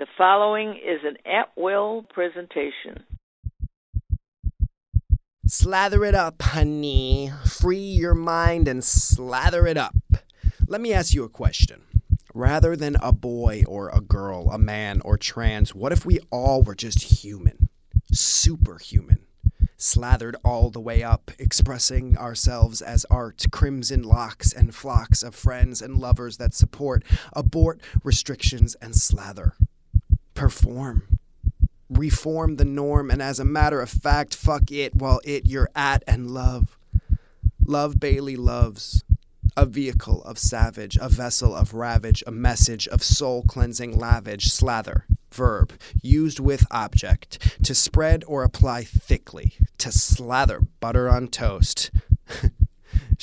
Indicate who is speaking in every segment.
Speaker 1: The following is an at will presentation.
Speaker 2: Slather it up, honey. Free your mind and slather it up. Let me ask you a question. Rather than a boy or a girl, a man or trans, what if we all were just human? Superhuman. Slathered all the way up, expressing ourselves as art, crimson locks and flocks of friends and lovers that support, abort restrictions and slather. Perform reform the norm, and as a matter of fact, fuck it while it you're at and love. Love Bailey loves. A vehicle of savage, a vessel of ravage, a message of soul cleansing lavage, slather, verb, used with object, to spread or apply thickly, to slather butter on toast.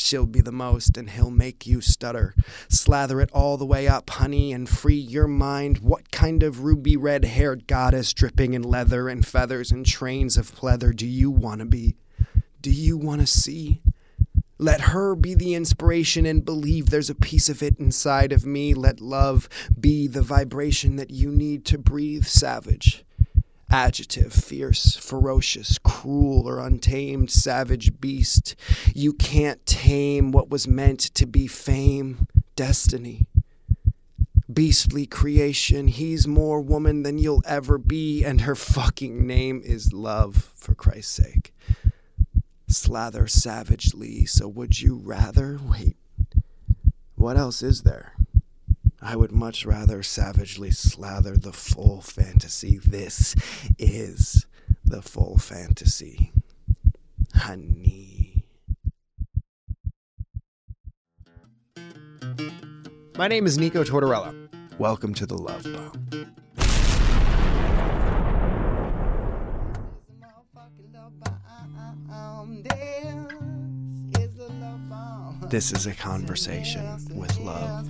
Speaker 2: She'll be the most, and he'll make you stutter. Slather it all the way up, honey, and free your mind. What kind of ruby red haired goddess dripping in leather and feathers and trains of pleather do you want to be? Do you want to see? Let her be the inspiration and believe there's a piece of it inside of me. Let love be the vibration that you need to breathe, savage adjective, fierce, ferocious, cruel, or untamed, savage beast. You can't tame what was meant to be fame, destiny. Beastly creation, he's more woman than you'll ever be, and her fucking name is love, for Christ's sake. Slather savagely, so would you rather? Wait, what else is there? I would much rather savagely slather the full fantasy. This is the full fantasy. Honey. My name is Nico Tortorella. Welcome to the Love Bomb. This is a conversation with love.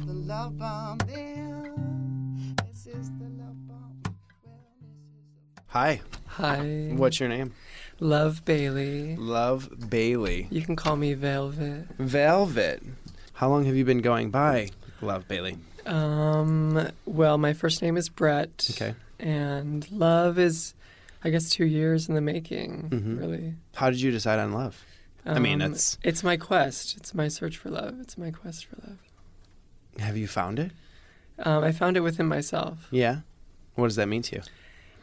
Speaker 2: Hi,
Speaker 3: Hi.
Speaker 2: what's your name?
Speaker 3: Love Bailey.
Speaker 2: Love Bailey.
Speaker 3: You can call me Velvet.
Speaker 2: Velvet. How long have you been going by Love Bailey?
Speaker 3: Um, well, my first name is Brett.
Speaker 2: Okay.
Speaker 3: And love is, I guess, two years in the making,
Speaker 2: Mhm.
Speaker 3: really.
Speaker 2: How did you decide on love? I mean,
Speaker 3: Um,
Speaker 2: it's-
Speaker 3: It's my quest. It's my search for love. It's my quest for love.
Speaker 2: Have you found it?
Speaker 3: Um, I found it within myself.
Speaker 2: Yeah. What does that mean to you?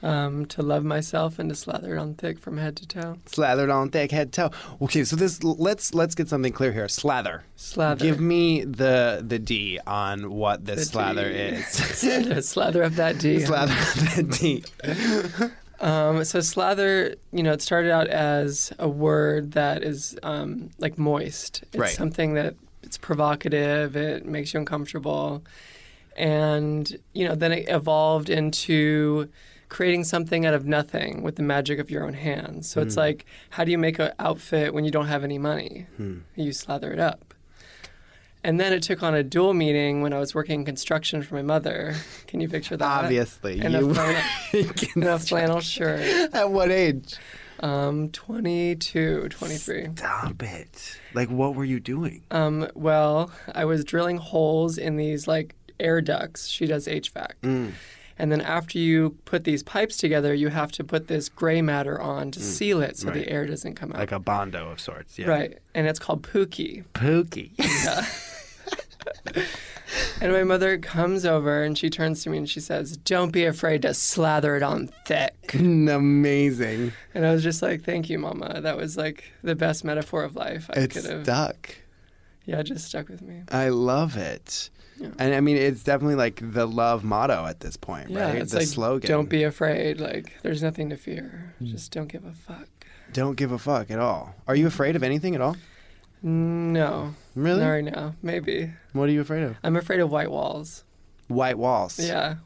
Speaker 3: Um, to love myself and to slather it on thick from head to toe.
Speaker 2: Slathered on thick head to toe. Okay, so this let's let's get something clear here. Slather.
Speaker 3: Slather.
Speaker 2: Give me the the D on what this
Speaker 3: The
Speaker 2: slather
Speaker 3: D.
Speaker 2: is.
Speaker 3: slather, slather up that D.
Speaker 2: slather the D.
Speaker 3: Um, so slather, you know, it started out as a word that is um, like moist. It's
Speaker 2: Right.
Speaker 3: something that it's provocative. It makes you uncomfortable, and you know, then it evolved into creating something out of nothing with the magic of your own hands. So it's
Speaker 2: Hmm.
Speaker 3: like, how do you make an outfit when you don't have any money?
Speaker 2: Hmm.
Speaker 3: You slather it up. And then it took on a dual meaning when I was working in construction for my mother. Can you picture that?
Speaker 2: Obviously,
Speaker 3: In a
Speaker 2: you
Speaker 3: flannel, in a flannel shirt.
Speaker 2: At what age?
Speaker 3: Um, 22, 23.
Speaker 2: Stop it. Like, what were you doing?
Speaker 3: Um, well, I was drilling holes in these like air ducts. She does HVAC.
Speaker 2: Mm.
Speaker 3: And then after you put these pipes together, you have to put this gray matter on to seal it so
Speaker 2: Mm. right.
Speaker 3: the air doesn't come out.
Speaker 2: Like a bondo of sorts. Yeah.
Speaker 3: Right. And it's called Pookie.
Speaker 2: Pookie.
Speaker 3: Yeah. and my mother comes over and she turns to me and she says, Don't be afraid to slather it on thick.
Speaker 2: Amazing.
Speaker 3: And I was just like, Thank you, Mama. That was like the best metaphor of life I
Speaker 2: It's
Speaker 3: could have.
Speaker 2: stuck.
Speaker 3: Yeah, it just stuck with me.
Speaker 2: I love it.
Speaker 3: Yeah.
Speaker 2: And I mean, it's definitely like the love motto at this point,
Speaker 3: Yeah,
Speaker 2: right?
Speaker 3: it's
Speaker 2: the
Speaker 3: like
Speaker 2: slogan.
Speaker 3: don't be afraid. Like there's nothing to fear.
Speaker 2: Mm.
Speaker 3: Just don't give a fuck.
Speaker 2: Don't give a fuck at all. Are you afraid of anything at all?
Speaker 3: No,
Speaker 2: Really?
Speaker 3: not right now. Maybe
Speaker 2: What are you afraid of?
Speaker 3: I'm afraid of white walls.
Speaker 2: White walls.
Speaker 3: Yeah,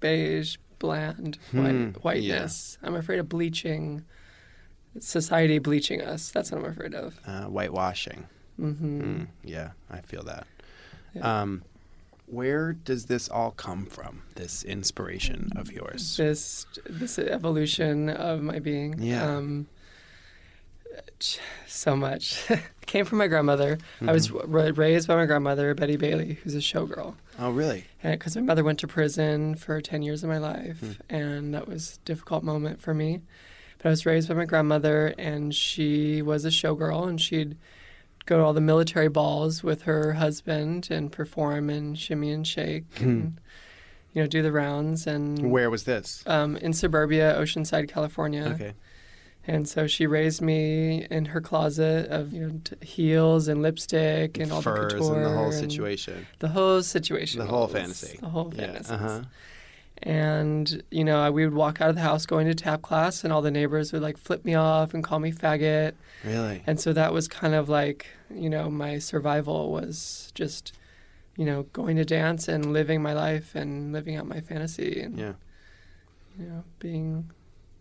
Speaker 3: beige, bland,
Speaker 2: Hmm,
Speaker 3: white, whiteness. I'm afraid of bleaching. Society bleaching us. That's what I'm afraid of.
Speaker 2: Uh, whitewashing.
Speaker 3: hmm
Speaker 2: Mm, yeah, I feel that.
Speaker 3: Yeah.
Speaker 2: Um, where does this all come from? This inspiration of yours?
Speaker 3: This this evolution of my being.
Speaker 2: Yeah.
Speaker 3: Um, So much. Came from my grandmother. I was mm-hmm. ra- raised by my grandmother, Betty Bailey, who's a showgirl.
Speaker 2: Oh, really?
Speaker 3: Because my mother went to prison for 10 years of my life, mm. and that was a difficult moment for me. But I was raised by my grandmother, and she was a showgirl, and she'd go to all the military balls with her husband and perform and shimmy and shake hmm. and, you know, do the rounds. And
Speaker 2: Where was this?
Speaker 3: um, in suburbia, Oceanside, California.
Speaker 2: Okay.
Speaker 3: And so she raised me in her closet of you know t- heels and lipstick and all
Speaker 2: Furs
Speaker 3: the couture
Speaker 2: and the whole situation.
Speaker 3: the whole situation,
Speaker 2: The whole fantasy.
Speaker 3: the whole
Speaker 2: Yeah.
Speaker 3: fantasy.
Speaker 2: Uh-huh.
Speaker 3: And you know, I- we would walk out of the house going to tap class, and all the neighbors would like flip me off and call me faggot.
Speaker 2: Really?
Speaker 3: And so that was kind of like you know my survival was just you know going to dance and living my life and living out my fantasy and
Speaker 2: Yeah.
Speaker 3: you know being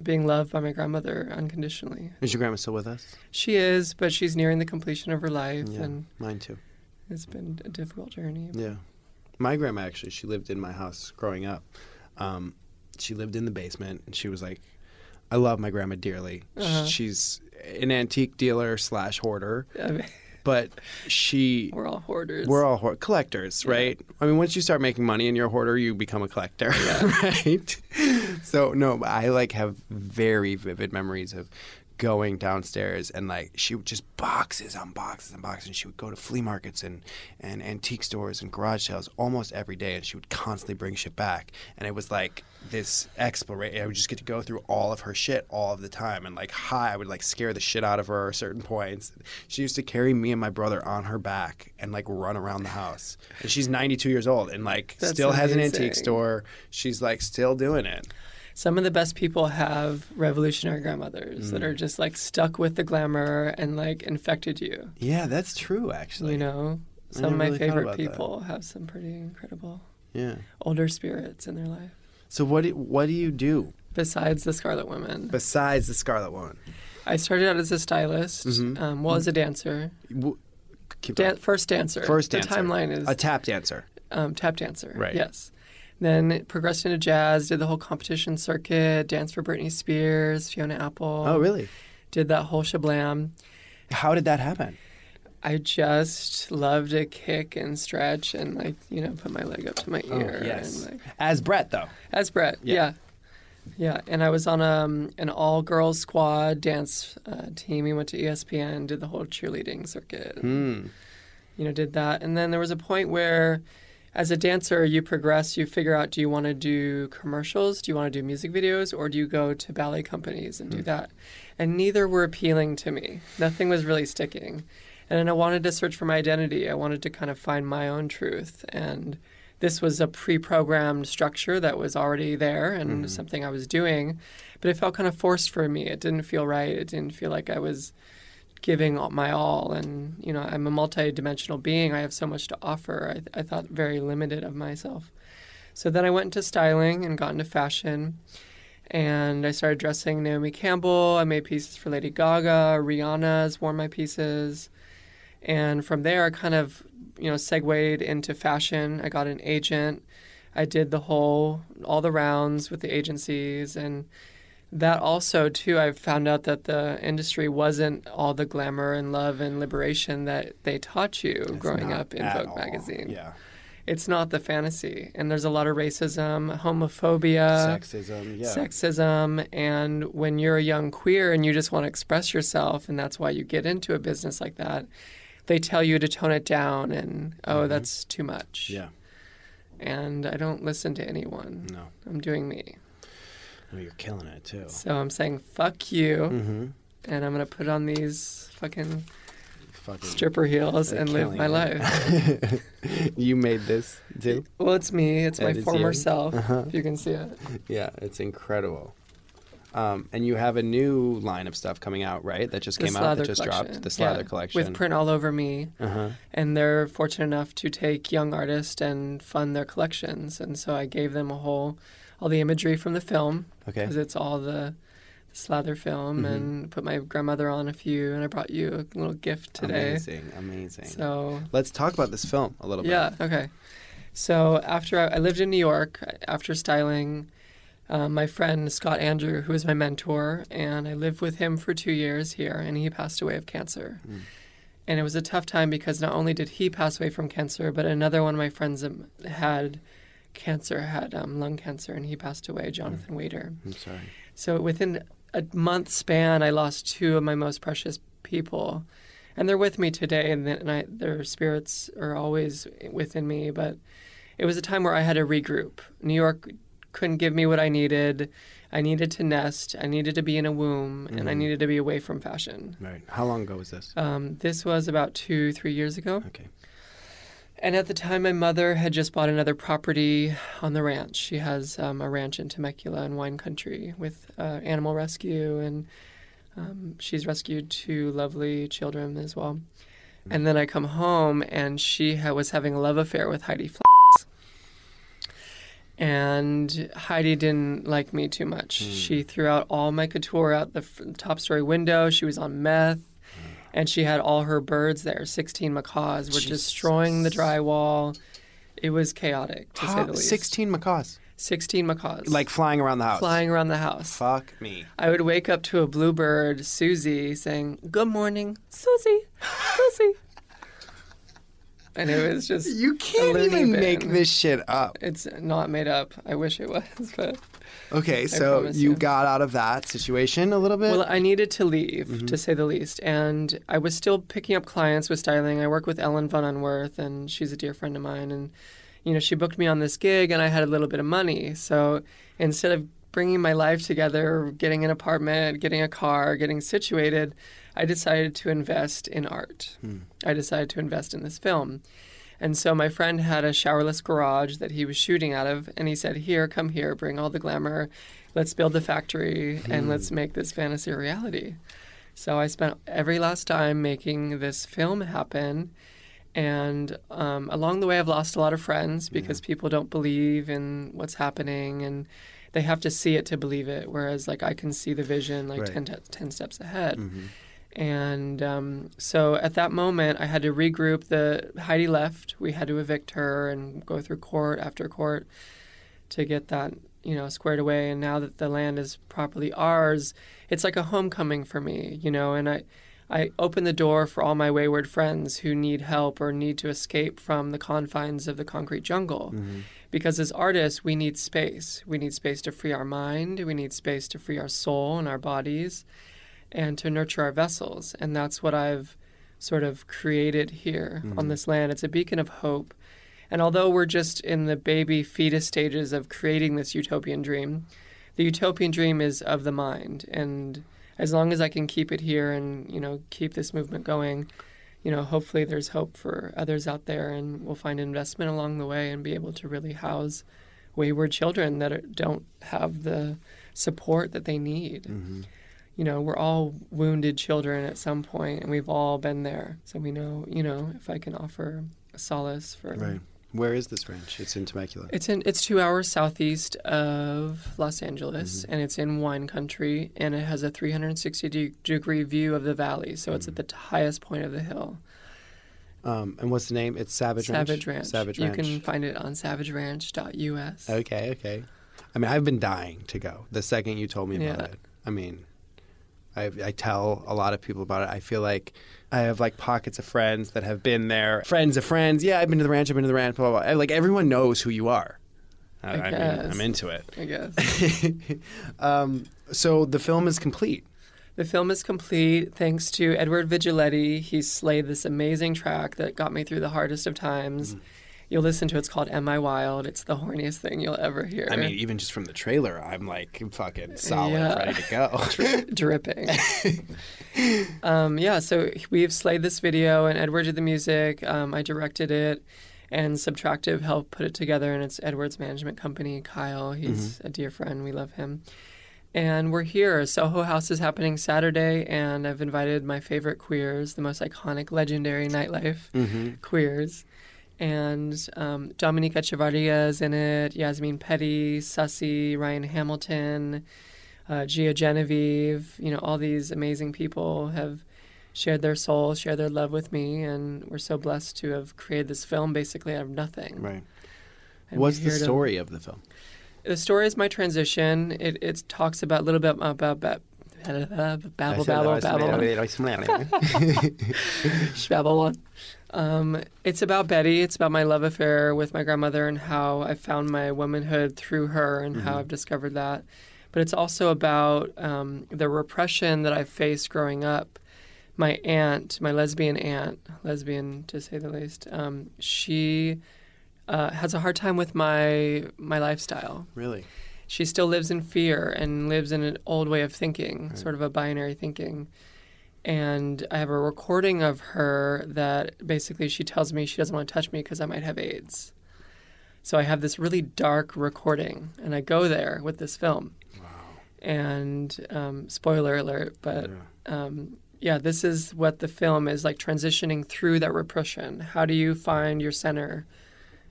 Speaker 3: being loved by my grandmother unconditionally.
Speaker 2: Is your grandma still with us?
Speaker 3: She is, but she's nearing the completion of her life,
Speaker 2: Yeah.
Speaker 3: and
Speaker 2: Mine too.
Speaker 3: it's been a difficult journey.
Speaker 2: Yeah. My grandma actually, she lived in my house growing up. Um, she lived in the basement, and she was like, I love my grandma dearly.
Speaker 3: Uh-huh.
Speaker 2: She's an antique dealer slash hoarder,
Speaker 3: I mean,
Speaker 2: but she.
Speaker 3: we're all hoarders.
Speaker 2: We're all hoard- collectors,
Speaker 3: Yeah.
Speaker 2: right? I mean, once you start making money and you're a hoarder, you become a collector, right? So no, I like have very vivid memories of going downstairs and like she would just boxes on boxes and boxes and she would go to flea markets and, and antique stores and garage sales almost every day and she would constantly bring shit back. And it was like this exploration I would just get to go through all of her shit all of the time and like hi I would like scare the shit out of her at certain points. She used to carry me and my brother on her back and like run around the house. And she's 92 years old and like
Speaker 3: That's
Speaker 2: still has an antique store. She's like still doing it
Speaker 3: Some of the best people have revolutionary grandmothers
Speaker 2: Mm.
Speaker 3: that are just like stuck with the glamour and like infected you.
Speaker 2: yeah that's true actually
Speaker 3: You know, some of my
Speaker 2: really
Speaker 3: favorite
Speaker 2: about that.
Speaker 3: people have some pretty incredible
Speaker 2: yeah
Speaker 3: older spirits in their life.
Speaker 2: so what do, what do you do
Speaker 3: Besides the Scarlet Woman?
Speaker 2: besides the Scarlet Woman?
Speaker 3: I started out as a stylist.
Speaker 2: Mhm.
Speaker 3: Um, well, as a dancer,
Speaker 2: W- Keep
Speaker 3: Dan- first dancer.
Speaker 2: First
Speaker 3: the
Speaker 2: dancer.
Speaker 3: timeline is
Speaker 2: a tap dancer.
Speaker 3: um, tap dancer.
Speaker 2: Right.
Speaker 3: Yes. Then progressed into jazz, did the whole competition circuit, danced for Britney Spears, Fiona Apple.
Speaker 2: Oh, really?
Speaker 3: Did that whole shablam.
Speaker 2: How did that happen?
Speaker 3: I just love to kick and stretch and like you know put my leg up to my ear.
Speaker 2: Oh,
Speaker 3: ear
Speaker 2: yes.
Speaker 3: and like
Speaker 2: As Brett, though.
Speaker 3: as Brett.
Speaker 2: Yeah.
Speaker 3: Yeah. yeah. And I was on um, an all girls squad dance uh, team. We went to ESPN, did the whole cheerleading circuit.
Speaker 2: Hmm.
Speaker 3: you know, did that. And then there was a point where, as a dancer, you progress, you figure out do you want to do commercials, do you want to do music videos, or do you go to ballet companies and do hmm. that? And neither were appealing to me. Nothing was really sticking. And then I wanted to search for my identity. I wanted to kind of find my own truth. And this was a pre programmed structure that was already there and hmm. something I was doing. But it felt kind of forced for me. It didn't feel right. It didn't feel like I was giving my all and you know i'm a multi-dimensional being. I have so much to offer. I, I thought very limited of myself. So then i went into styling and got into fashion. And i started dressing naomi campbell. I made pieces for lady gaga. Rihanna's worn my pieces. And from there i kind of you know segued into fashion. I got an agent. I did the whole all the rounds with the agencies. And that also too i found out that the industry wasn't all the glamour and love and liberation that they taught you
Speaker 2: It's
Speaker 3: growing up in vogue
Speaker 2: all.
Speaker 3: magazine
Speaker 2: Yeah.
Speaker 3: it's not the fantasy and there's a lot of racism homophobia
Speaker 2: Sexism. Yeah.
Speaker 3: sexism and when you're a young queer and you just want to express yourself and that's why you get into a business like that they tell you to tone it down and oh
Speaker 2: Mhm.
Speaker 3: that's too much
Speaker 2: Yeah.
Speaker 3: and i don't listen to anyone
Speaker 2: No.
Speaker 3: i'm doing me
Speaker 2: Oh, you're killing it too.
Speaker 3: so i'm saying fuck you
Speaker 2: Mm-hmm.
Speaker 3: and I'm gonna put on these fucking
Speaker 2: Fucking.
Speaker 3: stripper heels and live my
Speaker 2: it.
Speaker 3: life.
Speaker 2: you made this too.
Speaker 3: Well, it's me. It's my former
Speaker 2: you.
Speaker 3: self.
Speaker 2: Uh-huh.
Speaker 3: If you can see it.
Speaker 2: Yeah, it's incredible. Um, and you have a new line of stuff coming out, right? That just
Speaker 3: The
Speaker 2: came out. That just
Speaker 3: collection.
Speaker 2: dropped. The Slather
Speaker 3: Yeah,
Speaker 2: collection.
Speaker 3: with print all over me,
Speaker 2: Uh-huh.
Speaker 3: and they're fortunate enough to take young artists and fund their collections. And so I gave them a whole, all the imagery from the film
Speaker 2: Okay.
Speaker 3: because it's all the, the Slather film,
Speaker 2: Mhm.
Speaker 3: and put my grandmother on a few, and I brought you a little gift today.
Speaker 2: Amazing. Amazing.
Speaker 3: So
Speaker 2: Let's talk about this film a little bit.
Speaker 3: Yeah. Okay. So after I, I lived in New York, after styling, um, my friend Scott Andrew, who is my mentor, and I lived with him for two years here, and he passed away of cancer. And it was a tough time because not only did he pass away from cancer, but another one of my friends um, had cancer, had um, lung cancer, and he passed away, Jonathan Waiter.
Speaker 2: I'm sorry.
Speaker 3: So within a month span, I lost two of my most precious people, and they're with me today, and, and I, their spirits are always within me. But it was a time where I had to regroup. New York couldn't give me what I needed. I needed to nest. I needed to be in a womb, and I
Speaker 2: Mhm.
Speaker 3: needed to be away from fashion.
Speaker 2: Right. How long ago was this?
Speaker 3: Um, this was about two, three years ago.
Speaker 2: Okay.
Speaker 3: And at the time, my mother had just bought another property on the ranch. She has um, a ranch in Temecula in wine country with uh, animal rescue, and um, she's rescued two lovely children as well. And then I come home, and she ha- was having a love affair with Heidi Flax. And Heidi didn't like me too much. She threw out all my couture out the f- top story window. She was on meth and she had all her birds there. Sixteen macaws were
Speaker 2: Jesus.
Speaker 3: destroying the drywall. It was chaotic to say the least.
Speaker 2: 16 macaws.
Speaker 3: Sixteen macaws,
Speaker 2: Like flying around the house.
Speaker 3: flying around the house.
Speaker 2: Fuck me.
Speaker 3: I would wake up to a bluebird, Susie, saying, "Good morning, Susie, Susie," and it was just.
Speaker 2: You can't even
Speaker 3: bin.
Speaker 2: make this shit up.
Speaker 3: It's not made up. I wish it was, but
Speaker 2: Okay, so you
Speaker 3: you.
Speaker 2: got out of that situation a little bit.
Speaker 3: Well, I needed to leave,
Speaker 2: Mm-hmm.
Speaker 3: to say the least. And I was still picking up clients with styling. I work with Ellen von Unwerth, and she's a dear friend of mine. And, you know, she booked me on this gig, and I had a little bit of money. So instead of bringing my life together, getting an apartment, getting a car, getting situated, I decided to invest in art. I decided to invest in this film. And so my friend had a showerless garage that he was shooting out of, and he said, Here, come here, bring all the glamour. Let's build the factory and let's make this fantasy a reality. So I spent every last dime making this film happen. And um, along the way, I've lost a lot of friends because people don't believe in what's happening and they have to see it to believe it. Whereas, like, I can see the vision like
Speaker 2: Right.
Speaker 3: 10, te- 10 steps ahead.
Speaker 2: Mhm.
Speaker 3: And um, so at that moment, I had to regroup. The Heidi left. We had to evict her and go through court after court to get that you know squared away. And now that the land is properly ours, it's like a homecoming for me, you know. And I, I open the door for all my wayward friends who need help or need to escape from the confines of the concrete jungle. Because as artists, we need space. We need space to free our mind. We need space to free our soul and our bodies and to nurture our vessels. And that's what I've sort of created here on this land. It's a beacon of hope. And although we're just in the baby fetus stages of creating this utopian dream, the utopian dream is of the mind. And as long as I can keep it here and, you know, keep this movement going, you know, hopefully there's hope for others out there and we'll find investment along the way and be able to really house wayward children that are, don't have the support that they need
Speaker 2: Mm-hmm.
Speaker 3: You know, we're all wounded children at some point, and we've all been there. So we know, you know, if I can offer a solace for.
Speaker 2: Right. Where is this ranch? It's in Temecula.
Speaker 3: It's in. It's two hours southeast of Los Angeles,
Speaker 2: Mm-hmm.
Speaker 3: and it's in wine country, and it has a 360 de- degree view of the valley. So it's at
Speaker 2: Mm-hmm.
Speaker 3: the highest point of the hill.
Speaker 2: Um, and what's the name? It's Savage Ranch.
Speaker 3: Savage Ranch.
Speaker 2: Savage Ranch.
Speaker 3: you can find it on savageranch.us.
Speaker 2: Okay, okay. I mean, I've been dying to go. The second you told me about
Speaker 3: Yeah.
Speaker 2: it, I mean, I, I tell a lot of people about it. I feel like I have like pockets of friends that have been there. Friends of friends. Yeah, I've been to the ranch. I've been to the ranch. Blah blah. blah. Like everyone knows who you are. I,
Speaker 3: I
Speaker 2: I mean. I'm into it.
Speaker 3: I guess.
Speaker 2: um, so the film is complete.
Speaker 3: The film is complete thanks to Edward Vigiletti. He slayed this amazing track that got me through the hardest of times.
Speaker 2: Mm-hmm.
Speaker 3: You'll listen to it. It's called "Am I Wild?" It's the horniest thing you'll ever hear.
Speaker 2: I mean, even just from the trailer, I'm like fucking solid,
Speaker 3: Yeah.
Speaker 2: ready to go.
Speaker 3: dripping. um, yeah, so we've slayed this video, and Edward did the music. Um, I directed it, and Subtractive helped put it together. And it's Edward's management company, Kyle. He's a dear friend. We love him. And we're here. Soho House is happening Saturday, and I've invited my favorite queers, the most iconic, legendary nightlife
Speaker 2: mm-hmm.
Speaker 3: queers. And um, Dominica Chavarria is in it, Yasmin Petty, Sussy, Ryan Hamilton, uh, Gia Genevieve. You know, all these amazing people have shared their soul, shared their love with me, and we're so blessed to have created this film basically out of nothing.
Speaker 2: Right.
Speaker 3: And
Speaker 2: What's the
Speaker 3: here to-
Speaker 2: story of the film?
Speaker 3: The story is my transition. It it talks about a little bit about, about babble babble babble babble one. Um, it's about Betty. It's about my love affair with my grandmother and how I found my womanhood through her and how I've discovered that. But it's also about um, the repression that I faced growing up. My aunt, my lesbian aunt, lesbian to say the least, um, she uh, has a hard time with my my lifestyle.
Speaker 2: Really?
Speaker 3: She still lives in fear and lives in an old way of thinking, sort of a binary thinking. And I have a recording of her that basically she tells me she doesn't want to touch me because I might have AIDS. So I have this really dark recording, and I go there with this film. Wow. And um, spoiler alert, but um, yeah, this is what the film is like transitioning through that repression. How do you find your center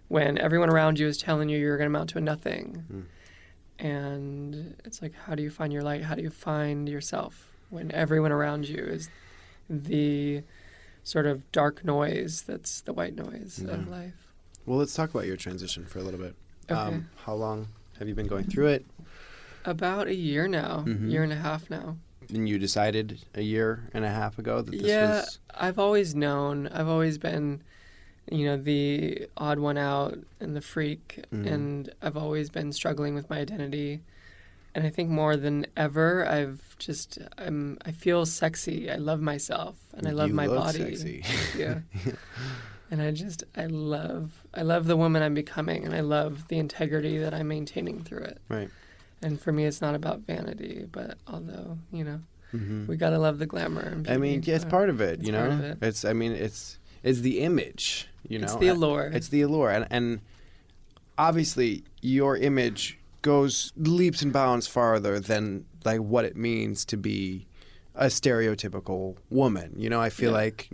Speaker 3: when everyone around you is telling you you're going to amount to a nothing? And it's like, how do you find your light? How do you find yourself when everyone around you is the sort of dark noise that's the white noise of life?
Speaker 2: Well, let's talk about your transition for a little bit.
Speaker 3: Okay.
Speaker 2: Um, how long have you been going through it?
Speaker 3: About a year now,
Speaker 2: Mhm.
Speaker 3: year and a half now.
Speaker 2: And you decided a year and a half ago that this
Speaker 3: yeah,
Speaker 2: was.
Speaker 3: I've always known. I've always been, you know, the odd one out and the freak,
Speaker 2: Mhm.
Speaker 3: and I've always been struggling with my identity. And I think more than ever, I've just I'm I feel sexy. I love myself, and I love
Speaker 2: You
Speaker 3: my
Speaker 2: look
Speaker 3: body.
Speaker 2: sexy.
Speaker 3: yeah. And I just I love I love the woman I'm becoming, and I love the integrity that I'm maintaining through it.
Speaker 2: Right.
Speaker 3: And for me, it's not about vanity, but although you know
Speaker 2: hmm
Speaker 3: we gotta love the glamour. And
Speaker 2: I mean, yeah, it's part of it. you know,
Speaker 3: part of it.
Speaker 2: it's. I mean, it's. It's the image. You know,
Speaker 3: It's the allure.
Speaker 2: It's the allure, and and obviously your image goes leaps and bounds farther than like what it means to be a stereotypical woman. You know, I feel
Speaker 3: Yeah.
Speaker 2: like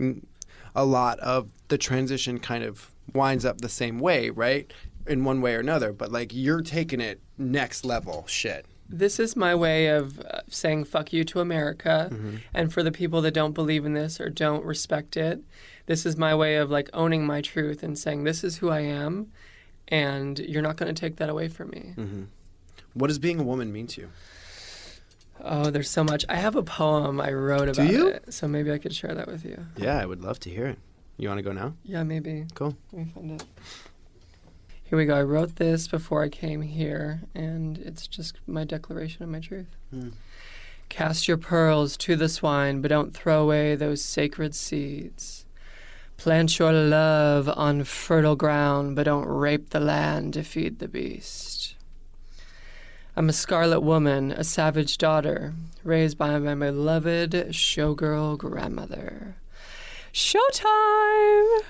Speaker 2: a lot of the transition kind of winds up the same way, right? In one way or another, but like you're taking it next level shit.
Speaker 3: This is my way of uh, saying fuck you to America.
Speaker 2: Mm-hmm.
Speaker 3: And for the people that don't believe in this or don't respect it, this is my way of like owning my truth and saying this is who I am and you're not going to take that away from me.
Speaker 2: Mm-hmm. What does being a woman mean to you?
Speaker 3: Oh, there's so much. I have a poem I wrote
Speaker 2: Do
Speaker 3: about
Speaker 2: you?
Speaker 3: it. So maybe I could share that with you.
Speaker 2: Yeah, I would love to hear it. You want to go now?
Speaker 3: Yeah, maybe.
Speaker 2: Cool.
Speaker 3: Let me find it. Here we go. I wrote this before I came here, and it's just my declaration of my truth.
Speaker 2: Hmm.
Speaker 3: Cast your pearls to the swine, but don't throw away those sacred seeds. Plant your love on fertile ground, but don't rape the land to feed the beast. I'm a scarlet woman, a savage daughter, raised by my beloved showgirl grandmother. Showtime!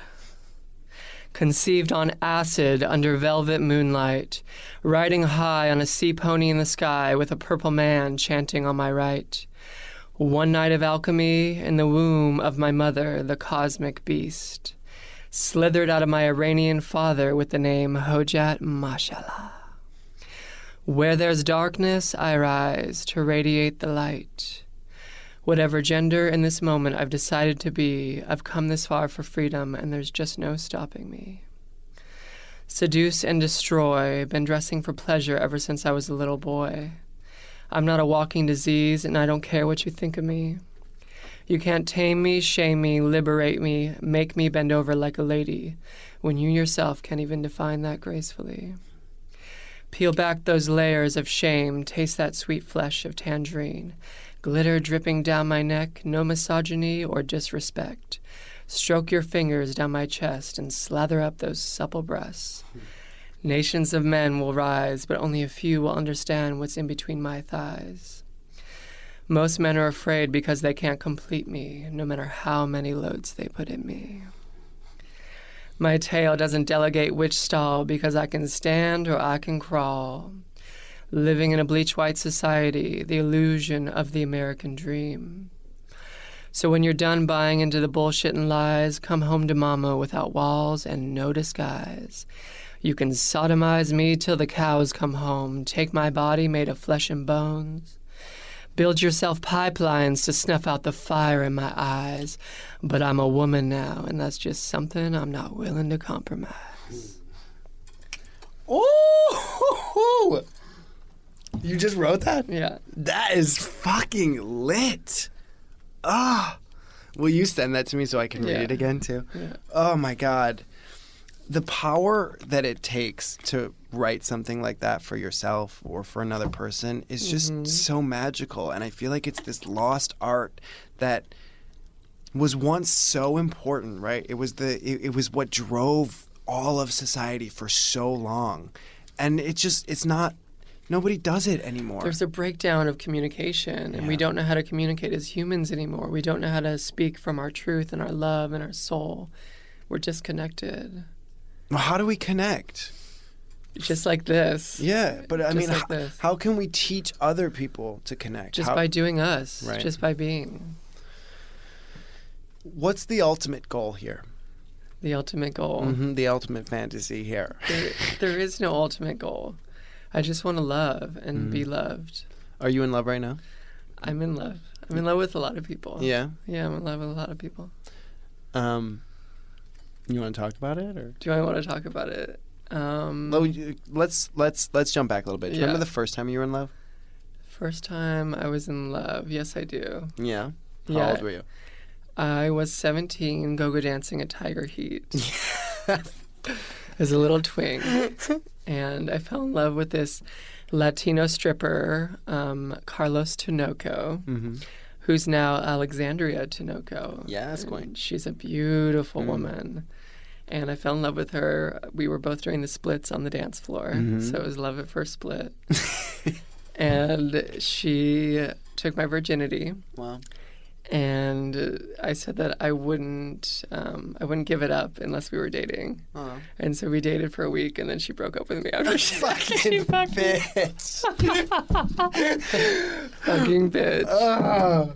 Speaker 3: Conceived on acid under velvet moonlight, riding high on a sea pony in the sky with a purple man chanting on my right. One night of alchemy in the womb of my mother, the cosmic beast, slithered out of my Iranian father with the name Hojat Mashallah. Where there's darkness, I rise to radiate the light. Whatever gender in this moment I've decided to be, I've come this far for freedom, and there's just no stopping me. Seduce and destroy, been dressing for pleasure ever since I was a little boy. I'm not a walking disease, and I don't care what you think of me. You can't tame me, shame me, liberate me, make me bend over like a lady, when you yourself can't even define that gracefully. Peel back those layers of shame, taste that sweet flesh of tangerine. Glitter dripping down my neck, no misogyny or disrespect. Stroke your fingers down my chest and slather up those supple breasts. Nations of men will rise, but only a few will understand what's in between my thighs. Most men are afraid because they can't complete me, no matter how many loads they put in me. My tail doesn't delegate which stall because I can stand or I can crawl. Living in a bleach white society, the illusion of the American dream. So when you're done buying into the bullshit and lies, come home to mama without walls and no disguise. You can sodomize me till the cows come home, take my body made of flesh and bones. Build yourself pipelines to snuff out the fire in my eyes. But I'm a woman now, and that's just something I'm not willing to compromise.
Speaker 2: Oh, You just wrote that?
Speaker 3: Yeah.
Speaker 2: That is fucking lit. Ah. Will you send that to me so I can read
Speaker 3: Yeah.
Speaker 2: it again too?
Speaker 3: Yeah.
Speaker 2: Oh my god. The power that it takes to write something like that for yourself or for another person is just
Speaker 3: Mm-hmm.
Speaker 2: so magical and I feel like it's this lost art that was once so important, right? It was the it, it was what drove all of society for so long. And it just it's not nobody does it anymore.
Speaker 3: There's a breakdown of communication, and we don't know how to communicate as humans anymore. We don't know how to speak from our truth and our love and our soul. We're disconnected.
Speaker 2: How do we connect?
Speaker 3: Just like this.
Speaker 2: Yeah, but I
Speaker 3: Just
Speaker 2: mean,
Speaker 3: like
Speaker 2: how, how can we teach other people to connect?
Speaker 3: Just
Speaker 2: How-
Speaker 3: by doing us.
Speaker 2: Right.
Speaker 3: Just by being.
Speaker 2: what's the ultimate goal here?
Speaker 3: The ultimate goal.
Speaker 2: hmm the ultimate fantasy here.
Speaker 3: There, there is no ultimate goal. I just want to love and be
Speaker 2: Mm.
Speaker 3: loved.
Speaker 2: Are you in love right now?
Speaker 3: I'm in love. I'm in love with a lot of people.
Speaker 2: Yeah.
Speaker 3: Yeah, I'm in love with a lot of people.
Speaker 2: Um, you want to talk about it, or
Speaker 3: Do I want to talk about it? Um,
Speaker 2: Well, let's let's let's jump back a little bit. Do you remember the first time you were in love?
Speaker 3: First time I was in love. Yes, I do.
Speaker 2: Yeah. How
Speaker 3: Yeah.
Speaker 2: old were you?
Speaker 3: I was 17, go-go dancing at Tiger Heat as a little twink, and I fell in love with this Latino stripper, um, Carlos Tinoco,
Speaker 2: mm-hmm.
Speaker 3: who's now Alexandria Tinoco.
Speaker 2: Yeah, that's
Speaker 3: And. She's a beautiful
Speaker 2: Mm.
Speaker 3: woman. And I fell in love with her. We were both doing the splits on the dance floor.
Speaker 2: Mhm.
Speaker 3: So it was love at first split. and she took my virginity.
Speaker 2: Wow.
Speaker 3: And I said that I wouldn't, um, I wouldn't give it up unless we were dating.
Speaker 2: Oh.
Speaker 3: And so we dated for a week, and then she broke up with me after she
Speaker 2: Fucking
Speaker 3: she fucked
Speaker 2: bitch.
Speaker 3: Fucking bitch.
Speaker 2: oh,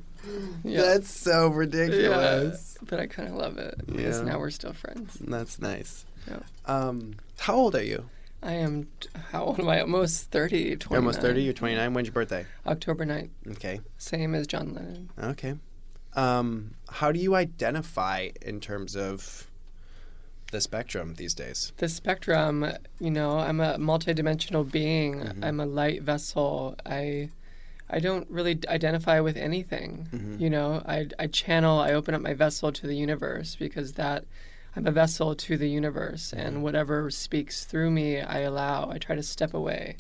Speaker 3: Yeah.
Speaker 2: that's so
Speaker 3: yeah.
Speaker 2: ridiculous.
Speaker 3: But I kind of love it because
Speaker 2: Yeah.
Speaker 3: now we're still friends.
Speaker 2: That's nice.
Speaker 3: Yeah.
Speaker 2: Um, how old are you?
Speaker 3: I am, how old am I? Almost 30.
Speaker 2: You're almost 30. You're 29. When's your birthday?
Speaker 3: October 9th.
Speaker 2: Okay.
Speaker 3: Same as John Lennon.
Speaker 2: Okay. Um, how do you identify in terms of the spectrum these days?
Speaker 3: The spectrum, you know, I'm a multidimensional being.
Speaker 2: Mhm.
Speaker 3: I'm a light vessel. I I don't really identify with anything.
Speaker 2: Mhm.
Speaker 3: You know, I I channel, I open up my vessel to the universe because that I'm a vessel to the universe and whatever speaks through me, I allow. I try to step away.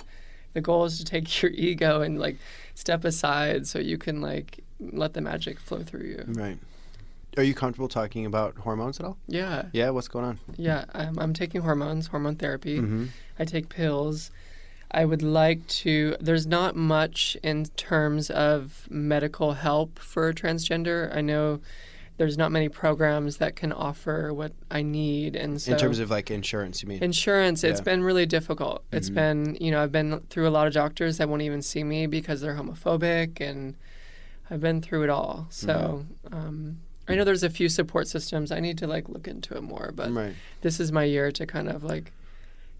Speaker 3: The goal is to take your ego and like step aside so you can like let the magic flow through you.
Speaker 2: Right. Are you comfortable talking about hormones at all?
Speaker 3: Yeah.
Speaker 2: Yeah. What's going on?
Speaker 3: Yeah, I'm, I'm taking hormones, hormone therapy.
Speaker 2: Mm-hmm.
Speaker 3: I take pills. I would like to. There's not much in terms of medical help for a transgender. I know there's not many programs that can offer what I need, and so
Speaker 2: in terms of like insurance, you mean?
Speaker 3: insurance, It's been really difficult. It's
Speaker 2: Mhm.
Speaker 3: been, you know, I've been through a lot of doctors that won't even see me because they're homophobic, and I've been through it all. So.
Speaker 2: Mm-hmm.
Speaker 3: Um, I know there's a few support systems. I need to like look into it more, but
Speaker 2: right.
Speaker 3: this is my year to kind of like,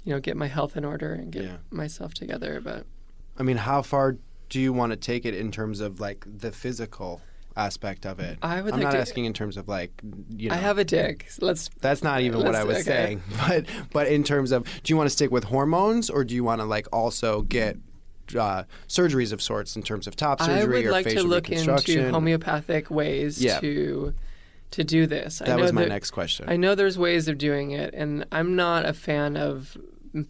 Speaker 3: you know, get my health in order and get
Speaker 2: Yeah.
Speaker 3: myself together. But
Speaker 2: I mean, how far do you want to take it in terms of like the physical aspect of it?
Speaker 3: I would
Speaker 2: I'm
Speaker 3: like
Speaker 2: not
Speaker 3: to.
Speaker 2: asking in terms of like you know.
Speaker 3: I have a dick. Let's.
Speaker 2: That's not even what I was
Speaker 3: okay.
Speaker 2: saying. But but in terms of, do you want to stick with hormones or do you want to like also get uh, surgeries of sorts in terms of top surgery
Speaker 3: I would
Speaker 2: or
Speaker 3: like to
Speaker 2: facial
Speaker 3: look
Speaker 2: reconstruction?
Speaker 3: into homeopathic ways
Speaker 2: Yeah.
Speaker 3: to to do this. I
Speaker 2: that
Speaker 3: know
Speaker 2: was my
Speaker 3: that-
Speaker 2: next question.
Speaker 3: I know there's ways of doing it, and I'm not a fan of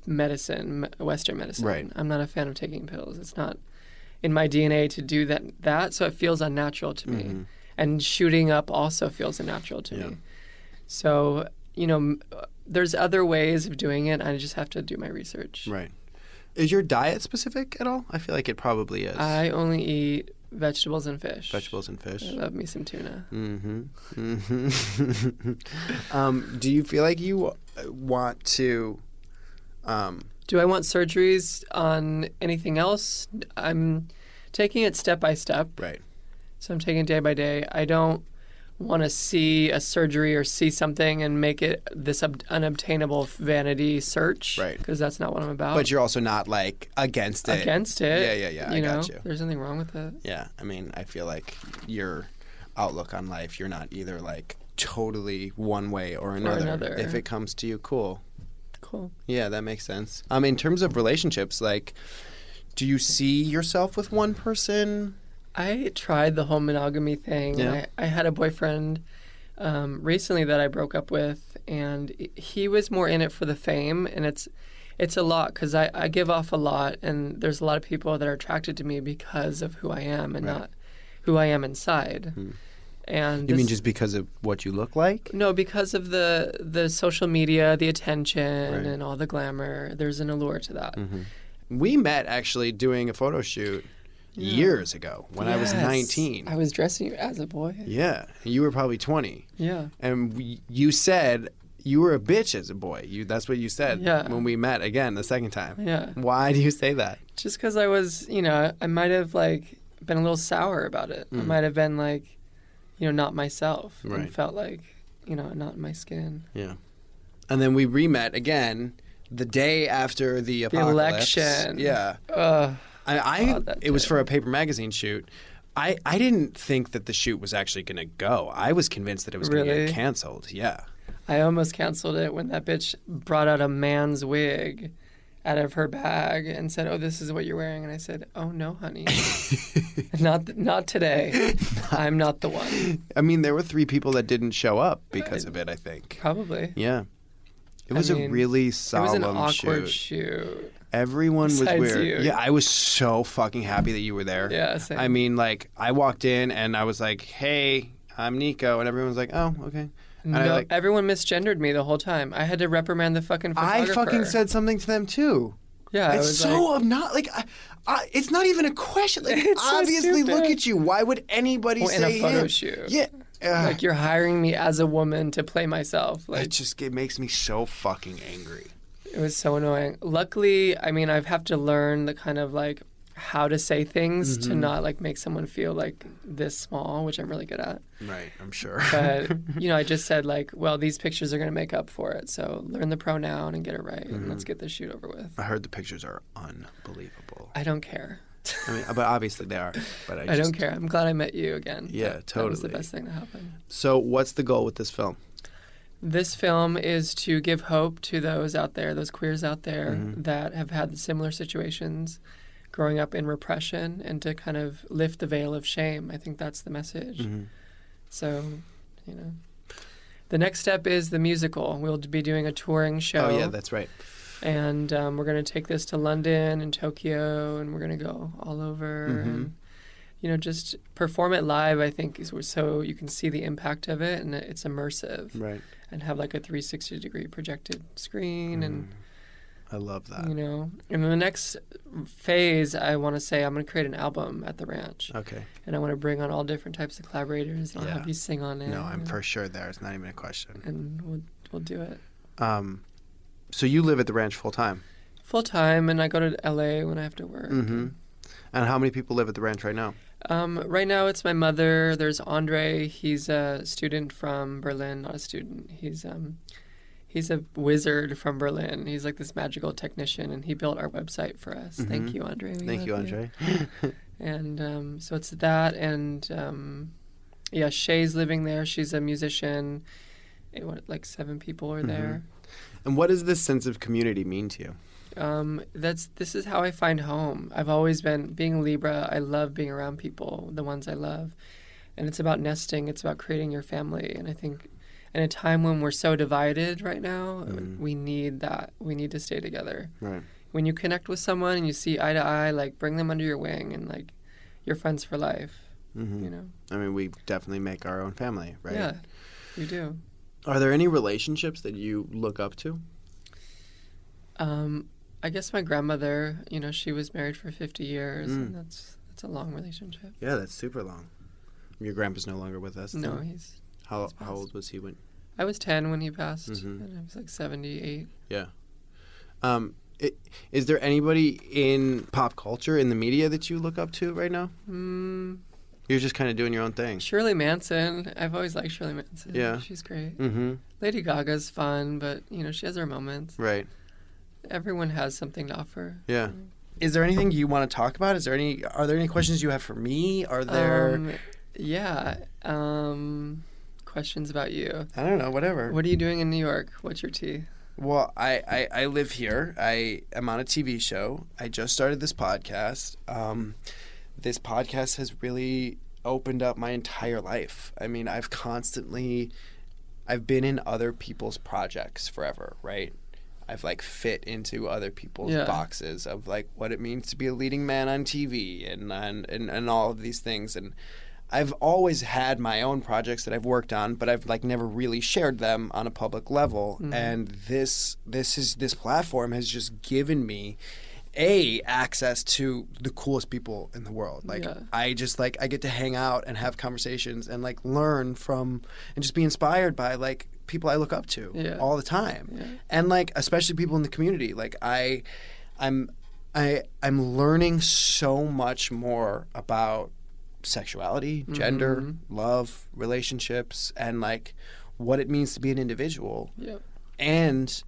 Speaker 3: medicine, Western medicine.
Speaker 2: Right.
Speaker 3: I'm not a fan of taking pills. It's not in my DNA to do that. That so it feels unnatural to me,
Speaker 2: Mhm.
Speaker 3: and shooting up also feels unnatural to
Speaker 2: Yeah.
Speaker 3: me. So you know, there's other ways of doing it. I just have to do my research.
Speaker 2: Right. Is your diet specific at all? I feel like it probably is.
Speaker 3: I only eat vegetables and fish.
Speaker 2: Vegetables and fish.
Speaker 3: I love me some tuna.
Speaker 2: Mm-hmm. hmm um, do you feel like you uh, want to? Um,
Speaker 3: Do I want surgeries on anything else? I'm taking it step by step.
Speaker 2: right.
Speaker 3: So I'm taking it day by day. I don't want to see a surgery or see something and make it this ob- unobtainable vanity search.
Speaker 2: Right.
Speaker 3: Because that's not what I'm about.
Speaker 2: But you're also not like against it.
Speaker 3: against it.
Speaker 2: Yeah, yeah, yeah. I
Speaker 3: You know,
Speaker 2: got you.
Speaker 3: there's nothing wrong with it.
Speaker 2: Yeah, I mean, I feel like your outlook on life, you're not either like totally one way or another.
Speaker 3: another.
Speaker 2: If it comes to you, cool.
Speaker 3: Cool.
Speaker 2: Yeah, that makes sense. Um, in terms of relationships, like, Do you see yourself with one person?
Speaker 3: I tried the whole monogamy thing.
Speaker 2: Yeah.
Speaker 3: I, I had a boyfriend um, recently that I broke up with, and he was more in it for the fame, and it's it's a lot because I, I give off a lot, and there's a lot of people that are attracted to me because of who I am and
Speaker 2: Right.
Speaker 3: not who I am inside. And
Speaker 2: You mean just because of what you look like?
Speaker 3: no, because of the the social media, the attention,
Speaker 2: Right.
Speaker 3: and all the glamour. There's an allure to that.
Speaker 2: We met actually doing a photo shoot years ago when I was 19.
Speaker 3: I was dressing you as a boy.
Speaker 2: yeah, you were probably 20.
Speaker 3: Yeah.
Speaker 2: And we, you said you were a bitch as a boy. You that's what you said
Speaker 3: Yeah.
Speaker 2: when we met again the second time.
Speaker 3: Yeah.
Speaker 2: Why do you say that?
Speaker 3: Just because I was, you know, I might have like been a little sour about it. I mm. might have been like, you know, not myself
Speaker 2: Right.
Speaker 3: and felt like, you know, not in my skin.
Speaker 2: Yeah. And then we re-met again the day after the
Speaker 3: The election.
Speaker 2: Yeah.
Speaker 3: Ugh.
Speaker 2: I, I
Speaker 3: oh, that
Speaker 2: it was for a paper magazine shoot. I, I didn't think that the shoot was actually going to go. I was convinced that it was going to
Speaker 3: Really?
Speaker 2: get canceled. Yeah.
Speaker 3: I almost canceled it when that bitch brought out a man's wig out of her bag and said, "Oh, this is what you're wearing." And I said, "Oh no, honey, not not today. I'm not the one."
Speaker 2: I mean, there were three people that didn't show up because of it. I think.
Speaker 3: Probably.
Speaker 2: Yeah. It
Speaker 3: I
Speaker 2: was a
Speaker 3: mean,
Speaker 2: really
Speaker 3: It was an awkward
Speaker 2: shoot.
Speaker 3: shoot.
Speaker 2: Everyone was weird.
Speaker 3: you.
Speaker 2: Yeah, I was so fucking happy that you were there.
Speaker 3: Yeah, same.
Speaker 2: I mean, like, I walked in and I was like, "Hey, I'm Nico," and everyone was like, "Oh, okay." And I
Speaker 3: No,
Speaker 2: like,
Speaker 3: everyone misgendered me the whole time. I had to reprimand the fucking
Speaker 2: I fucking said something to them too.
Speaker 3: yeah. I
Speaker 2: it's so
Speaker 3: like,
Speaker 2: obnoxious. Like, I, I, it's not even a question. Like,
Speaker 3: It's so
Speaker 2: obviously, look at you. Why would anybody
Speaker 3: well, in
Speaker 2: say
Speaker 3: a photo
Speaker 2: him?
Speaker 3: shoot.
Speaker 2: Yeah. Ugh.
Speaker 3: Like you're hiring me as a woman to play myself. Like
Speaker 2: it just it makes me so fucking angry.
Speaker 3: It was so annoying. Luckily, I mean, I've have to learn the kind of like how to say things to mm-hmm. not like make someone feel like this small, which I'm really good at.
Speaker 2: Right, I'm sure.
Speaker 3: But you know, I just said like, well, these pictures are going to make up for it. So learn the pronoun and get it right, and let's mm-hmm. get this shoot over with.
Speaker 2: I heard the pictures are unbelievable.
Speaker 3: I don't care.
Speaker 2: I mean, but obviously they are. But I,
Speaker 3: I
Speaker 2: just,
Speaker 3: don't care. I'm glad I met you again.
Speaker 2: Yeah,
Speaker 3: That- That was the best thing to happen.
Speaker 2: So, what's the goal with this film?
Speaker 3: This film is to give hope to those out there, those queers out there
Speaker 2: Mm-hmm.
Speaker 3: that have had similar situations growing up in repression and to kind of lift the veil of shame. I think that's the message.
Speaker 2: Mm-hmm.
Speaker 3: So, you know, the next step is the musical. We'll be doing a touring show.
Speaker 2: Oh yeah, that's right.
Speaker 3: and um, we're going to take this to London and Tokyo, and we're going to go all over
Speaker 2: Mm-hmm.
Speaker 3: and you know just perform it live. I think is so you can see the impact of it, and it's immersive,
Speaker 2: Right.
Speaker 3: And have like a 360 degree projected screen, and
Speaker 2: I love that.
Speaker 3: you know, and then the next phase, I want to say I'm going to create an album at the ranch,
Speaker 2: Okay.
Speaker 3: and I want to bring on all different types of collaborators, and I'll have you sing on it.
Speaker 2: No, I'm for sure there. It's not even a question.
Speaker 3: and we'll we'll do it.
Speaker 2: Um, so you live at the ranch full time.
Speaker 3: Full time, and I go to LA when I have to work.
Speaker 2: Mm-hmm. And how many people live at the ranch right now?
Speaker 3: Um, right now, it's my mother. There's Andre. He's a student from Berlin. Not a student. He's um, he's a wizard from Berlin. He's like this magical technician, and he built our website for us. Thank you, Andre. We
Speaker 2: Mm-hmm. Thank you, Andre.
Speaker 3: And um, so it's that, and um, yeah, Shay's living there. She's a musician. Eh, what, like seven people are there.
Speaker 2: and what does this sense of community mean to you?
Speaker 3: Um, that's this is how I find home. I've always been being Libra. I love being around people, the ones I love, and it's about nesting. It's about creating your family. And I think, in a time when we're so divided right now, we need that. We need to stay together.
Speaker 2: Right.
Speaker 3: When you connect with someone and you see eye to eye, like bring them under your wing and like, you're friends for life.
Speaker 2: Mm-hmm.
Speaker 3: You know.
Speaker 2: I mean, we definitely make our own family, right?
Speaker 3: Yeah, you do.
Speaker 2: Are there any relationships that you look up to?
Speaker 3: Um, I guess my grandmother. You know, she was married for 50 years,
Speaker 2: Mm.
Speaker 3: and that's that's a long relationship.
Speaker 2: Yeah, that's super long. Your grandpa's no longer with us.
Speaker 3: No, he's
Speaker 2: How
Speaker 3: he's
Speaker 2: how old was he when?
Speaker 3: I was 10 when he passed,
Speaker 2: Mhm.
Speaker 3: and I was like 78.
Speaker 2: Yeah. Um, i- is there anybody in pop culture in the media that you look up to right now?
Speaker 3: Mm,
Speaker 2: You're just kind of doing your own thing.
Speaker 3: Shirley Manson. I've always liked Shirley Manson.
Speaker 2: Yeah.
Speaker 3: She's great.
Speaker 2: Mm-hmm.
Speaker 3: Lady Gaga's fun, but, you know, she has her moments.
Speaker 2: Right.
Speaker 3: Everyone has something to offer.
Speaker 2: Yeah. Is there anything you want to talk about? Is there any? Are there any questions you have for me? Are there?
Speaker 3: Um, yeah. Um, questions about you.
Speaker 2: I don't know. Whatever.
Speaker 3: What are you doing in New York? What's your tea?
Speaker 2: Well, I, I, I live here. I am on a TV show. I just started this podcast. Um, this podcast has really opened up my entire life. I mean, I've constantly, I've been in other people's projects forever, right? I've like fit into other people's
Speaker 3: Yeah.
Speaker 2: boxes of like what it means to be a leading man on TV and, and and and all of these things and I've always had my own projects that I've worked on, but I've like never really shared them on a public level. Mm-hmm. And this this is this platform has just given me a access to the coolest people in the world. Like
Speaker 3: Yeah.
Speaker 2: I just like I get to hang out and have conversations and like learn from and just be inspired by like people I look up to
Speaker 3: Yeah.
Speaker 2: all the time.
Speaker 3: Yeah.
Speaker 2: And like especially people in the community. Like I I'm I I'm learning so much more about sexuality, gender,
Speaker 3: Mm-hmm.
Speaker 2: love, relationships and like what it means to be an individual.
Speaker 3: Yep.
Speaker 2: And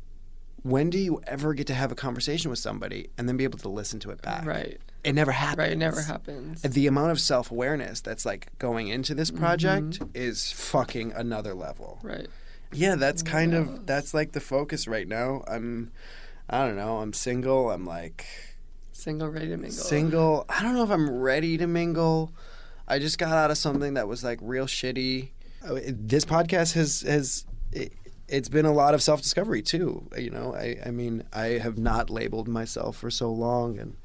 Speaker 2: when do you ever get to have a conversation with somebody and then be able to listen to it back?
Speaker 3: Right.
Speaker 2: It never happens.
Speaker 3: Right. It never happens.
Speaker 2: The amount of self awareness that's like going into this project
Speaker 3: Mm-hmm.
Speaker 2: is fucking another level.
Speaker 3: Right.
Speaker 2: Yeah, that's kind of that's like the focus right now. I'm I don't know, I'm single, I'm like
Speaker 3: Single, ready to mingle.
Speaker 2: single. I don't know if I'm ready to mingle. I just got out of something that was like real shitty. This podcast has has it, it's been a lot of self discovery too. You know, I I mean I have not labeled myself for so long and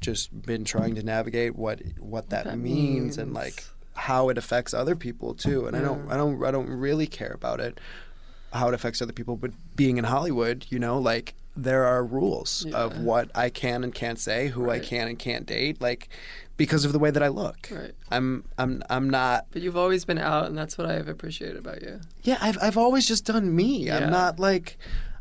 Speaker 2: just been trying to navigate what what that,
Speaker 3: that
Speaker 2: means, and like how it affects other people too. And I don't I don't I don't really care about it how it affects other people. But being in Hollywood, you know, like there are rules of what I can and can't say, who I can and can't date, like because of the way that I look.
Speaker 3: Right.
Speaker 2: I'm I'm I'm not.
Speaker 3: But you've always been out, and that's what I have appreciated about you.
Speaker 2: Yeah, I've I've always just done me.
Speaker 3: Yeah.
Speaker 2: I'm not like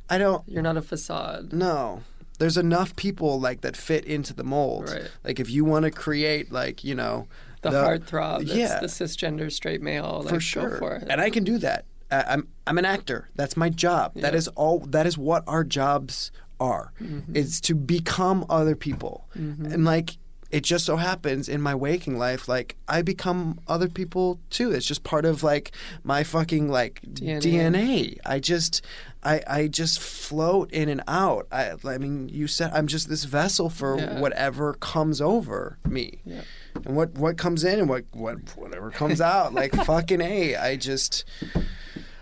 Speaker 2: I don't.
Speaker 3: You're not a facade.
Speaker 2: No. There's enough people like that fit into the mold.
Speaker 3: Right.
Speaker 2: Like if you want to create like you know
Speaker 3: The, heartthrob. That's
Speaker 2: yeah.
Speaker 3: the cisgender straight male. Like,
Speaker 2: for sure.
Speaker 3: Go for it.
Speaker 2: And I can do that. I'm I'm an actor. That's my job. That
Speaker 3: Yeah.
Speaker 2: is all. That is what our jobs are.
Speaker 3: Mm-hmm.
Speaker 2: Is to become other people. And like it just so happens in my waking life, like I become other people too. It's just part of like my fucking like
Speaker 3: DNA.
Speaker 2: DNA. I just. I, I just float in and out. I, I mean, you said I'm just this vessel for
Speaker 3: Yeah.
Speaker 2: whatever comes over me
Speaker 3: Yeah.
Speaker 2: And what what comes in and what what whatever comes out like fucking a i just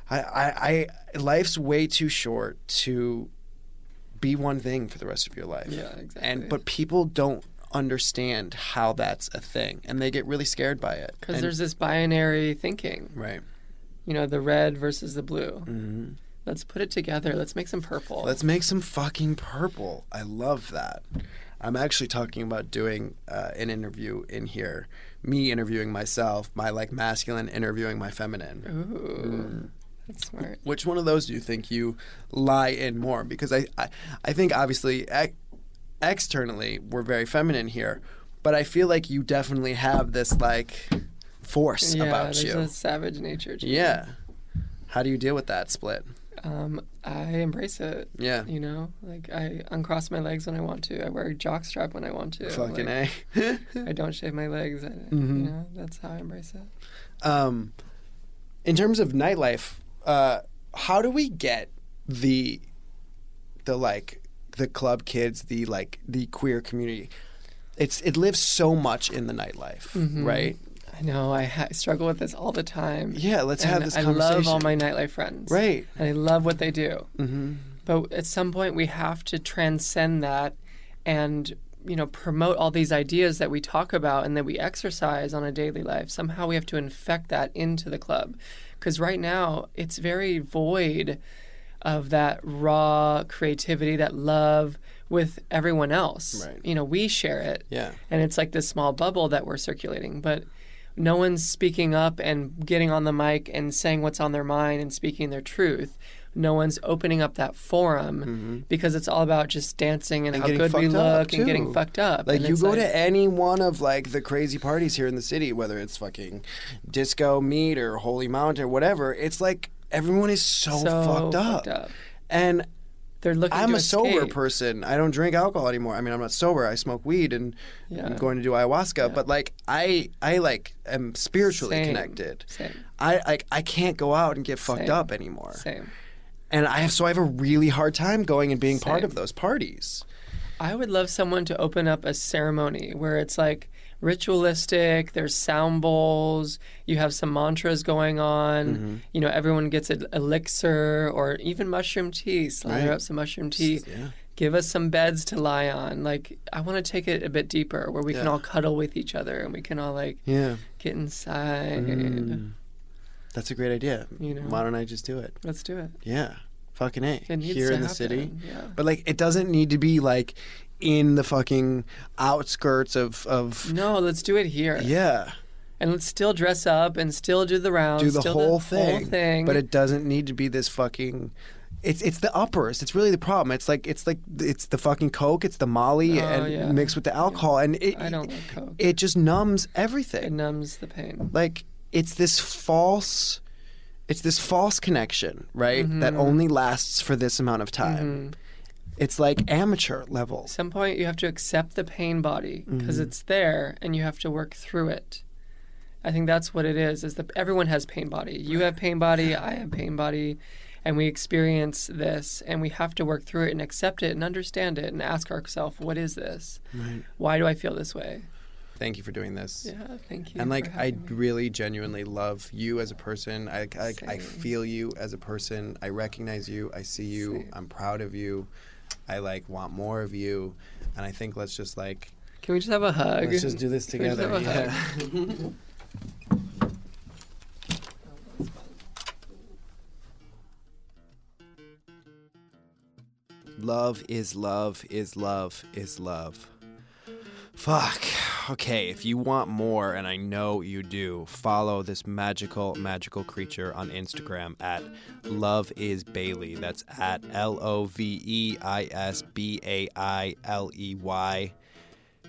Speaker 2: I, I i life's way too short to be one thing for the rest of your life
Speaker 3: Yeah, exactly.
Speaker 2: and but people don't understand how that's a thing and they get really scared by it
Speaker 3: Because there's this binary thinking.
Speaker 2: right
Speaker 3: You know, the red versus the blue.
Speaker 2: hmm
Speaker 3: Let's put it together. Let's make some purple.
Speaker 2: Let's make some fucking purple. I love that. I'm actually talking about doing uh, an interview in here. Me interviewing myself, my like masculine interviewing my feminine.
Speaker 3: Ooh. That's smart.
Speaker 2: Which one of those do you think you lie in more? Because I, I, I think obviously ex- externally we're very feminine here, but I feel like you definitely have this like force
Speaker 3: Yeah,
Speaker 2: about
Speaker 3: there's
Speaker 2: you.
Speaker 3: a savage nature.
Speaker 2: Yeah. How do you deal with that split?
Speaker 3: Um, I embrace it.
Speaker 2: Yeah.
Speaker 3: You know, like I uncross my legs when I want to. I wear a jockstrap when I want to.
Speaker 2: Fucking
Speaker 3: like,
Speaker 2: a.
Speaker 3: I don't shave my legs. I,
Speaker 2: Mhm.
Speaker 3: You know, that's how I embrace it.
Speaker 2: um, in terms of nightlife, uh, how do we get the the like the club kids, the like the queer community? It's it lives so much in the nightlife,
Speaker 3: Mhm.
Speaker 2: right?
Speaker 3: I know. I ha- struggle with this all the time.
Speaker 2: Yeah, let's have this
Speaker 3: I
Speaker 2: conversation.
Speaker 3: I love all my nightlife friends.
Speaker 2: right.
Speaker 3: And I love what they do.
Speaker 2: Mm-hmm.
Speaker 3: But at some point, we have to transcend that and you know promote all these ideas that we talk about and that we exercise on a daily life. Somehow we have to infect that into the club, because right now it's very void of that raw creativity, that love with everyone else.
Speaker 2: Right.
Speaker 3: You know, we share it,
Speaker 2: Yeah.
Speaker 3: and it's like this small bubble that we're circulating, but. No one's speaking up and getting on the mic and saying what's on their mind and speaking their truth no one's opening up that forum because it's all about just dancing and,
Speaker 2: Mm-hmm. And
Speaker 3: how good we look and getting fucked up.
Speaker 2: Like
Speaker 3: And
Speaker 2: you go
Speaker 3: like-
Speaker 2: to any one of like the crazy parties here in the city, whether it's fucking disco meet or Holy Mount or whatever, it's like everyone is so,
Speaker 3: so
Speaker 2: fucked, up.
Speaker 3: fucked up.
Speaker 2: And
Speaker 3: They're looking.
Speaker 2: I'm
Speaker 3: to
Speaker 2: a sober person. I don't drink alcohol anymore. I mean, I'm not sober. I smoke weed and
Speaker 3: Yeah.
Speaker 2: I'm going to do ayahuasca. But like, I I like am spiritually
Speaker 3: Same.
Speaker 2: connected.
Speaker 3: Same,
Speaker 2: I like I can't go out and get fucked
Speaker 3: Same.
Speaker 2: up anymore.
Speaker 3: same.
Speaker 2: And I have so I have a really hard time going and being part of those parties.
Speaker 3: I would love someone to open up a ceremony where it's like ritualistic, there's sound bowls, you have some mantras going on,
Speaker 2: Mm-hmm.
Speaker 3: you know, everyone gets an elixir or even mushroom tea, slather
Speaker 2: Right.
Speaker 3: up some mushroom tea.
Speaker 2: Yeah.
Speaker 3: Give us some beds to lie on. Like, I want to take it a bit deeper where we can all cuddle with each other and we can all like
Speaker 2: Yeah.
Speaker 3: get inside.
Speaker 2: Mm. That's a great idea.
Speaker 3: You know.
Speaker 2: Why don't I just do it?
Speaker 3: Let's do it.
Speaker 2: Yeah. Fucking A. Here in the
Speaker 3: happen.
Speaker 2: city.
Speaker 3: Yeah.
Speaker 2: But like it doesn't need to be like in the fucking outskirts of of
Speaker 3: No, let's do it here.
Speaker 2: yeah.
Speaker 3: And let's still dress up and still do the rounds.
Speaker 2: Do the
Speaker 3: still
Speaker 2: whole
Speaker 3: the
Speaker 2: thing.
Speaker 3: Whole thing.
Speaker 2: But it doesn't need to be this fucking it's it's the uppers. It's really the problem. It's like it's like it's the fucking coke, it's the molly
Speaker 3: Oh,
Speaker 2: and
Speaker 3: yeah.
Speaker 2: mixed with the alcohol and it
Speaker 3: I don't like Coke.
Speaker 2: it just numbs everything.
Speaker 3: It numbs the pain.
Speaker 2: like it's this false it's this false connection, right? That
Speaker 3: Mm-hmm.
Speaker 2: only lasts for this amount of time. It's like amateur level.
Speaker 3: At some point, you have to accept the pain body because
Speaker 2: Mm-hmm.
Speaker 3: it's there, and you have to work through it. I think that's what it is. Is that everyone has pain body. You have pain body. I have pain body, and we experience this, and we have to work through it and accept it and understand it and ask ourselves, what is this?
Speaker 2: Right.
Speaker 3: Why do I feel this way?
Speaker 2: Thank you for doing this.
Speaker 3: Yeah, thank you.
Speaker 2: And like I
Speaker 3: me.
Speaker 2: really genuinely love you as a person. I I, I feel you as a person. I recognize you. I see you.
Speaker 3: Same.
Speaker 2: I'm proud of you. I like want more of you. And I think let's just like
Speaker 3: Can we just have a hug?
Speaker 2: let's just do this
Speaker 3: Can we just
Speaker 2: together.
Speaker 3: have a
Speaker 2: Yeah. love is love is love is love. Fuck. Okay, if you want more, and I know you do, follow this magical, magical creature on Instagram at Love is Bailey. That's at L O V E I S B A I L E Y.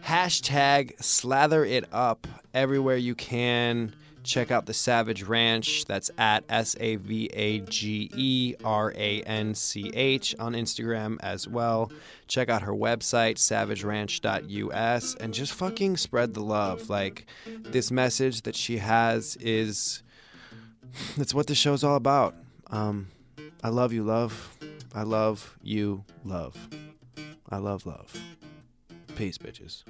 Speaker 2: Hashtag slather it up everywhere you can. Check out the Savage Ranch. That's at S A V A G E R A N C H on Instagram as well. Check out her website, savageranch.us, and just fucking spread the love. Like, this message that she has is. That's what the show's all about. Um, I love you, love. I love you, love. I love love. Peace, bitches.